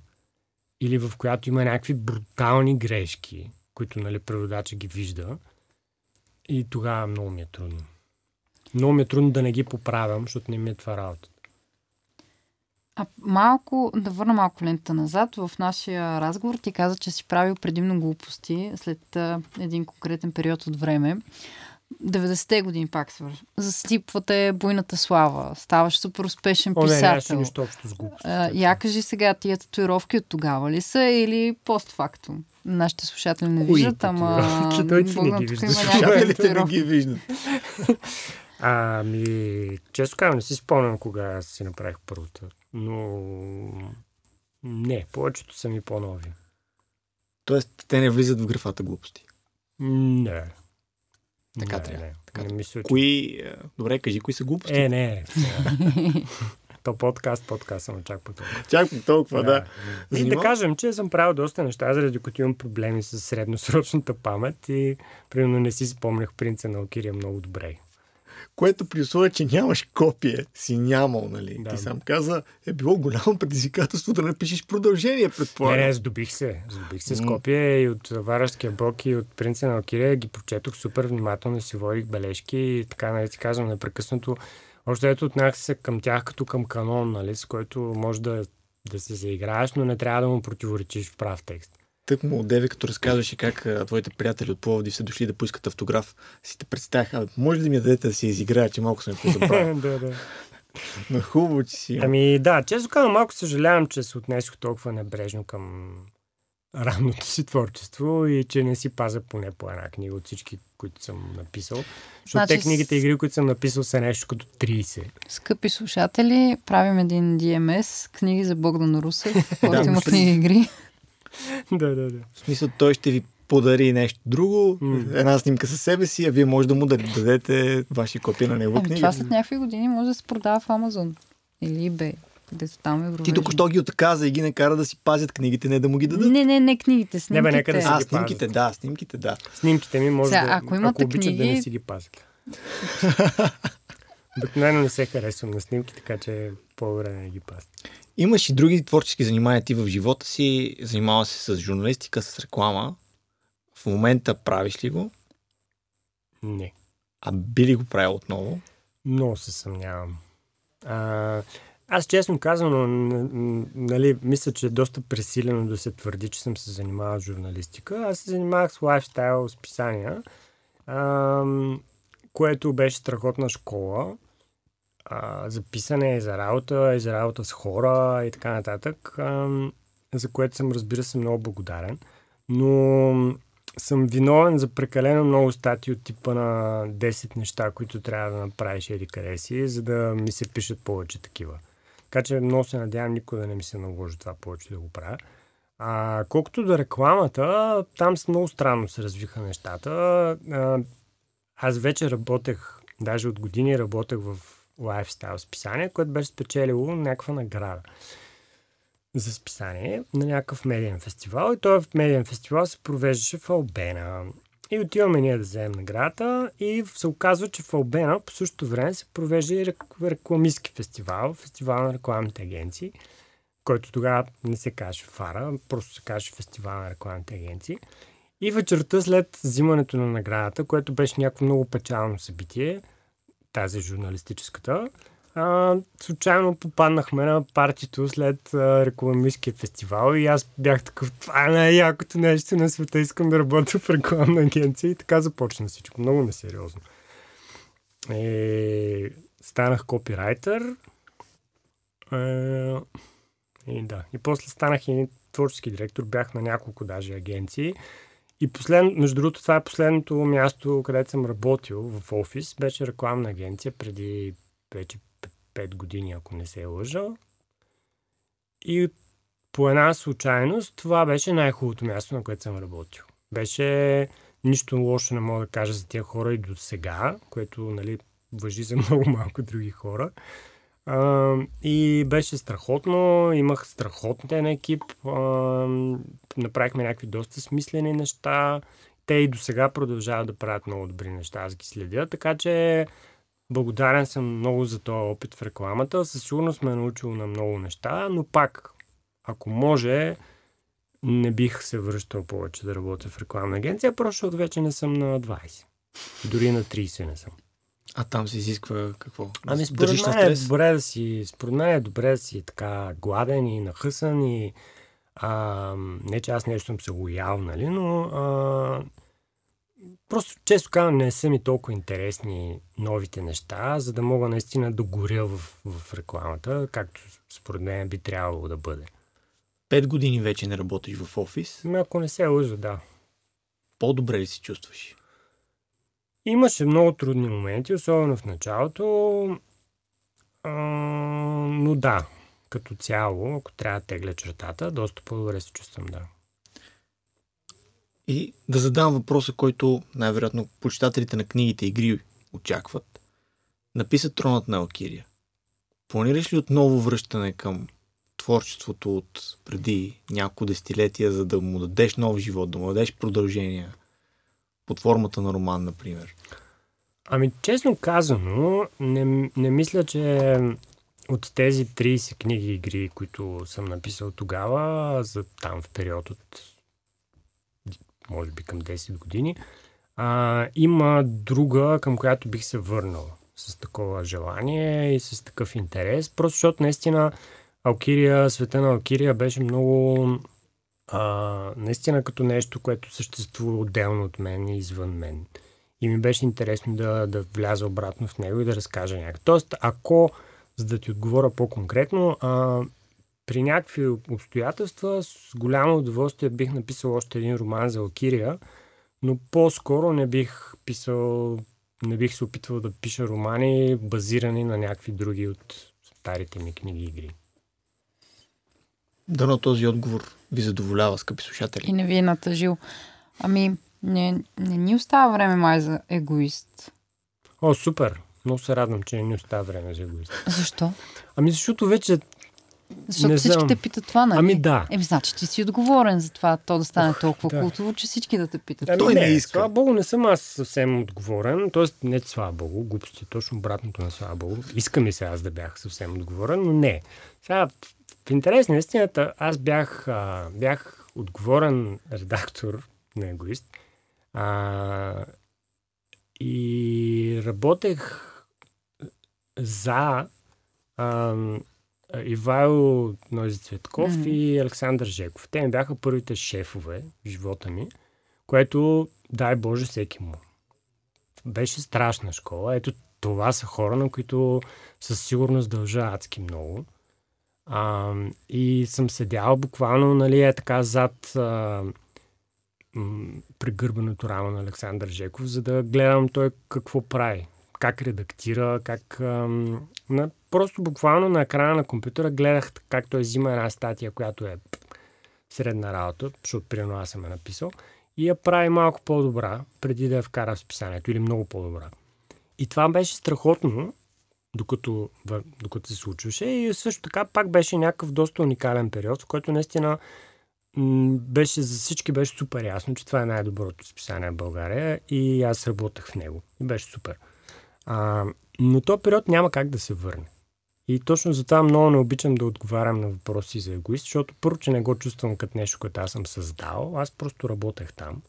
или в която има някакви брутални грешки, които нали, преводача ги вижда, и тогава много ми е трудно. Много ми е трудно да не ги поправям, защото не ми е това работа. А малко, да върна малко лента назад, в нашия разговор ти каза, че си правил предимно глупости след а, един конкретен период от време. 90-те години пак свърж. Засипвате буйната слава. Ставаш супер успешен О, писател. Не, не, нищо общо с глупост. я кажи сега, тия татуировки от тогава ли са или постфактум? Нашите слушатели не виждат, ама... Той ти не ги вижда. Слушателите не ги виждат. Ами, често казвам, не си спомням кога си направих първата. Но не, повечето са ми по-нови. Тоест, те не влизат в графата глупости. Не. Така не, трябва. Не. Така. Не мисля, че... Кои... е, Добре, кажи, кои са глупости? Е, не. То подкаст, подкаст съм чак по толкова. Чак по толкова, да. И Занимав- да кажем, че съм правил доста неща, заради които имам проблеми с средносрочната памет и примерно не си спомнях принца на Окирия много добре. Което при условие, че нямаш копие, си нямал, нали? Да. Ти сам каза, е било голямо предизвикателство да напишеш продължение, Не, предполагам. не, здобих се. Здобих се с М. копия и от Варашския блок и от принца на Окирия ги прочетох супер внимателно, си водих бележки и така, нали ти казвам, непрекъснато. Още ето отнах се към тях като към канон, нали, с който може да, да се заиграеш, но не трябва да му противоречиш в прав текст. Тък му отдеве, като разказваше как а, твоите приятели от Пловдив са дошли да поискат автограф, си те представях, а може ли да ми дадете да си изиграя, че малко съм позабравил. да, да. Но хубаво, че си. Ами да, често казвам, малко съжалявам, че се отнесох толкова небрежно към, ранното си творчество и че не си пазя поне по една книга от всички, които съм написал. Защото Значи те книгите игри, които съм написал, са нещо като 30. Скъпи слушатели, правим един DMS, книги за Богдан Русев, който Да, има при- книги игри. да, да, да. В смисъл, той ще ви подари нещо друго, М. една снимка със себе си, а вие може да му да дадете ваши копия на негова Ами, книга. това след някакви години може да се продава в Амазон или eBay, където там е Ти току-що ги отказа и ги накара да си пазят книгите, не да му ги дадат. Не, не, не книгите, снимките. бе, нека да а, ги снимките, да, снимките, да. Снимките ми може Сега, да, ако имате ако обичат да книги- не си ги пазят. Обикновено не се харесвам на снимки, така че по-добре не ги пазят. Имаш и други творчески занимания ти в живота си. Занимава се с журналистика, с реклама. В момента правиш ли го? Не. А би ли го правил отново? Много се съмнявам. А, аз честно казано, нали, мисля, че е доста пресилено да се твърди, че съм се занимавал с журналистика. Аз се занимавах с лайфстайл, с писания, а, което беше страхотна школа а, за писане, за работа, и за работа с хора и така нататък, а, за което съм, разбира се, много благодарен. Но съм виновен за прекалено много статии от типа на 10 неща, които трябва да направиш еди къде си, за да ми се пишат повече такива. Така че много се надявам никой да не ми се наложи това повече да го правя. А колкото до рекламата, там много странно се развиха нещата. А, аз вече работех, даже от години работех в лайфстайл списание, което беше спечелило някаква награда за списание на някакъв медиен фестивал. И този медиен фестивал се провеждаше в Албена. И отиваме ние да вземем наградата и се оказва, че в Албена по същото време се провежда и рек- рекламистски фестивал, фестивал на рекламните агенции, който тогава не се каже ФАРА, просто се каже фестивал на рекламните агенции. И вечерта след взимането на наградата, което беше някакво много печално събитие, тази журналистическата, а, случайно попаднахме на партито след а, рекламистския фестивал и аз бях такъв, това е най-якото нещо на света, искам да работя в рекламна агенция. И така започна всичко, много несериозно. Е, станах копирайтер е, и да, и после станах и творчески директор, бях на няколко даже агенции и послед, между другото, това е последното място, където съм работил в офис. Беше рекламна агенция преди вече 5 години, ако не се е лъжа. И по една случайност, това беше най-хубавото място, на което съм работил. Беше нищо лошо не мога да кажа за тия хора и до сега, което нали, въжи за много малко други хора. И беше страхотно, имах страхотен екип, а, направихме някакви доста смислени неща. Те и до сега продължават да правят много добри неща, аз ги следя, така че благодарен съм много за този опит в рекламата. Със сигурност ме е научил на много неща, но пак, ако може, не бих се връщал повече да работя в рекламна агенция, просто защото вече не съм на 20. Дори на 30 не съм. А там се изисква какво? Ами според мен е добре да си, според мен е добре да си така гладен и нахъсан и а, не че аз нещо съм се лоял, нали, но а, просто често казвам не са ми толкова интересни новите неща, за да мога наистина да горя в, в рекламата, както според мен би трябвало да бъде. Пет години вече не работиш в офис. Ами ако не се лъжа, да. По-добре ли се чувстваш? Имаше много трудни моменти, особено в началото. А, но да, като цяло, ако трябва да тегля чертата, доста по-добре се чувствам, да. И да задам въпроса, който най-вероятно почитателите на книгите игри очакват. Написа Тронът на Алкирия. Планираш ли отново връщане към творчеството от преди няколко десетилетия, за да му дадеш нов живот, да му дадеш продължение под формата на роман, например? Ами, честно казано, не, не мисля, че от тези 30 книги игри, които съм написал тогава, за там в период от може би към 10 години, а, има друга, към която бих се върнал с такова желание и с такъв интерес. Просто защото наистина Алкирия, света на Алкирия беше много а, наистина като нещо, което съществува отделно от мен и извън мен. И ми беше интересно да, да вляза обратно в него и да разкажа някак. Тоест, ако, за да ти отговоря по-конкретно, а, при някакви обстоятелства с голямо удоволствие бих написал още един роман за Алкирия, но по-скоро не бих писал, не бих се опитвал да пиша романи, базирани на някакви други от старите ми книги игри. Дано този отговор ви задоволява, скъпи слушатели. И не ви е натъжил. Ами, не, не ни остава време май за егоист. О, супер! Много се радвам, че не ни остава време за егоист. Защо? Ами защото вече... Защото Не всички знам. те питат това, нали? Ами да. Еми, значи ти си отговорен за това, то да стане толкова да. култово, че всички да те питат. Ами Той не иска. Слава Богу, не съм аз съвсем отговорен. Тоест, не слава Богу, глупости, точно обратното на слава Богу. Искам ли се аз да бях съвсем отговорен, но не. Сега, в- интерес на истината, аз бях, а, бях отговорен редактор на Егоист. А, и работех за а, Ивайло Нойзи Цветков Мгм. и Александър Жеков. Те ми бяха първите шефове в живота ми, което, дай Боже, всеки му. Беше страшна школа. Ето, това са хора, на които със сигурност дължа адски много. А, и съм седял буквално, нали, е така зад а, м, пригърбеното рамо на Александър Жеков, за да гледам той какво прави, как редактира, как... Ам, на, просто буквално на екрана на компютъра гледах как той взима една статия, която е средна работа, защото примерно аз съм я написал, и я прави малко по-добра, преди да я вкара в списанието, или много по-добра. И това беше страхотно, докато, докато се случваше. И също така пак беше някакъв доста уникален период, в който наистина беше за всички беше супер ясно, че това е най-доброто списание в България и аз работех в него. И беше супер. А, но то период няма как да се върне. И точно затова много не обичам да отговарям на въпроси за егоист, защото първо, че не го чувствам като нещо, което аз съм създал, аз просто работех там.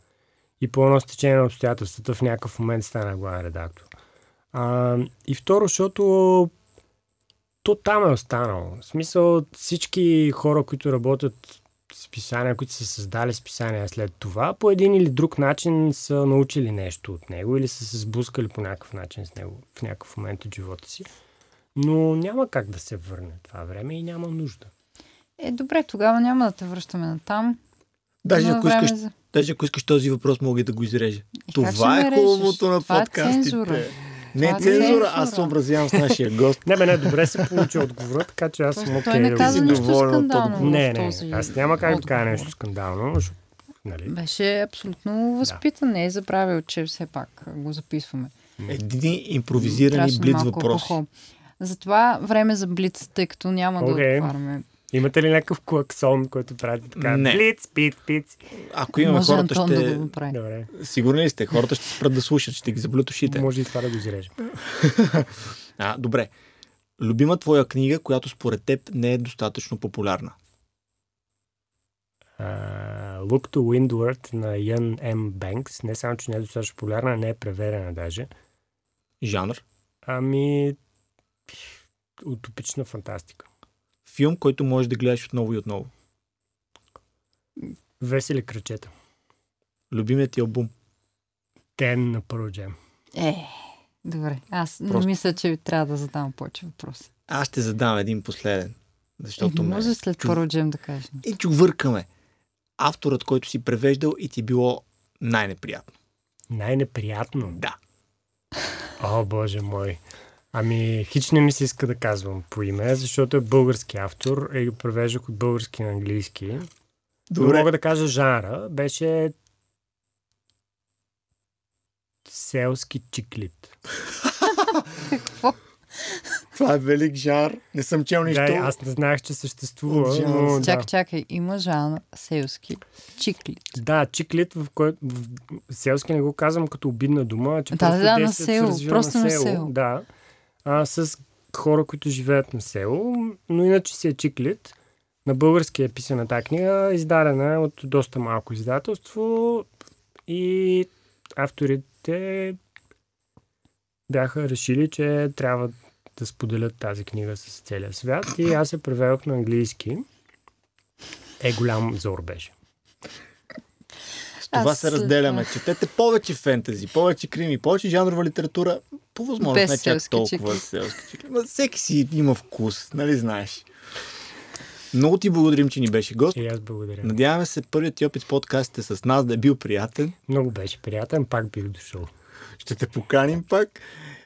И по едно стечение на обстоятелствата в някакъв момент стана главен редактор. А, и второ, защото то там е останало. В смисъл, всички хора, които работят с писания, които са създали списания след това, по един или друг начин са научили нещо от него или са се сблъскали по някакъв начин с него в някакъв момент от живота си. Но няма как да се върне това време и няма нужда. Е, добре, тогава няма да те връщаме на там. Даже ако, искаш, за- даже ако искаш този въпрос, мога и да го изрежа. Това е хубавото на Това е подкастите. цензура. Не е цензура, аз цензура. съобразявам с нашия гост. Не, бе, не, добре се получи отговора, така че аз съм окей. той не да каза нищо скандално. Не, не, аз няма как да кажа отговор. нещо скандално, защото, нали? Беше абсолютно възпитан. Не е забравил, че все пак го записваме. Едни импровизирани Трябваше блиц въпроси. алкохол. Затова време за блиц, тъй като няма да Окей. отваряме. Имате ли някакъв клаксон, който правите така? Не. Блиц, пиц, пиц. Ако имаме Може хората, Антон да ще... го направи. Добре, Сигурни ли сте? Хората ще спрат да слушат, ще ги заблюят ушите. може и това да го изрежем. А, добре. Любима твоя книга, която според теб не е достатъчно популярна. Uh, Look to Windward на Ян М. Бенкс. Не само, че не е достатъчно популярна, не е преведена даже. Жанр. Ами, утопична фантастика. Филм, който можеш да гледаш отново и отново. Весели кръчета. Любимият ти албум. Тен на Pearl Jam. Е, добре. Аз не Просто- мисля, че трябва да задам повече въпроси. Аз ще задам един последен. Защото Е, ме... може след чу- първо джем да кажеш. И чувъркаме. Авторът, който си превеждал и ти било най-неприятно. Най-неприятно. Да. О, боже мой. Ами, хич не ми се иска да казвам по име, защото е български автор и го превеждах от български на английски. Но мога да кажа жанра. Беше селски чиклит. Какво? Това е велик жар. Не съм чел нищо. Да, аз не знаех, че съществува, но да. Чакай, чакай. Има жанр селски чикли. Да, чиклит, в който в селски не го казвам като обидна дума, че Да, просто да, на село, просто на село. Да, а, с хора, които живеят на село, но иначе си е чиклит. На български е писана тази книга, издадена от доста малко издателство и авторите бяха решили, че трябва да споделят тази книга с целия свят и аз се преведох на английски. Е, голям зор беше. Това Аз- се разделяме. Четете повече фентези, повече крими, повече жанрова литература. По възможност не чак толкова чикли. селски. Ма Всеки си има вкус, нали знаеш? Много ти благодарим, че ни беше гост. И аз благодаря. Надяваме се първият ти опит с подкастите с нас да е бил приятен. Много беше приятен, пак бих дошъл. Ще те поканим пак.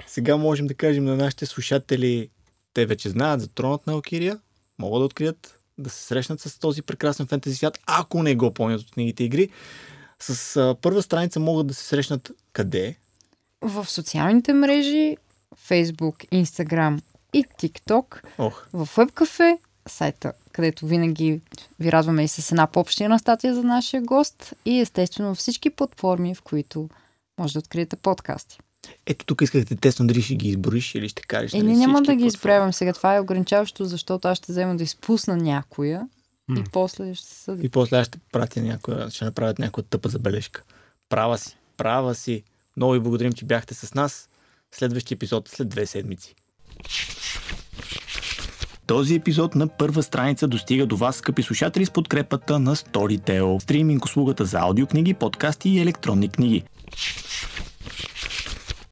Сега можем да кажем на нашите слушатели, те вече знаят за тронът на Алкирия, могат да открият, да се срещнат с този прекрасен фентези свят, ако не го помнят от книгите игри. С а, първа страница могат да се срещнат къде? В социалните мрежи, Facebook, Instagram и TikTok, Ох, в WebCafe, сайта, където винаги ви радваме и с една по-община статия за нашия гост и естествено всички платформи, в които може да откриете подкасти. ето тук исках да те тествам дали ще ги избориш или ще кажеш. Е, нали, не, няма всички да ги изброявам сега. Това е ограничаващо, защото аз ще взема да изпусна някоя и после ще се съди. И после аз ще пратя някоя, ще направят някоя тъпа забележка. Права си, права си. Много ви благодарим, че бяхте с нас. Следващия епизод след две седмици. Този епизод на първа страница достига до вас, скъпи слушатели, с подкрепата на Storytel, стриминг услугата за аудиокниги, подкасти и електронни книги.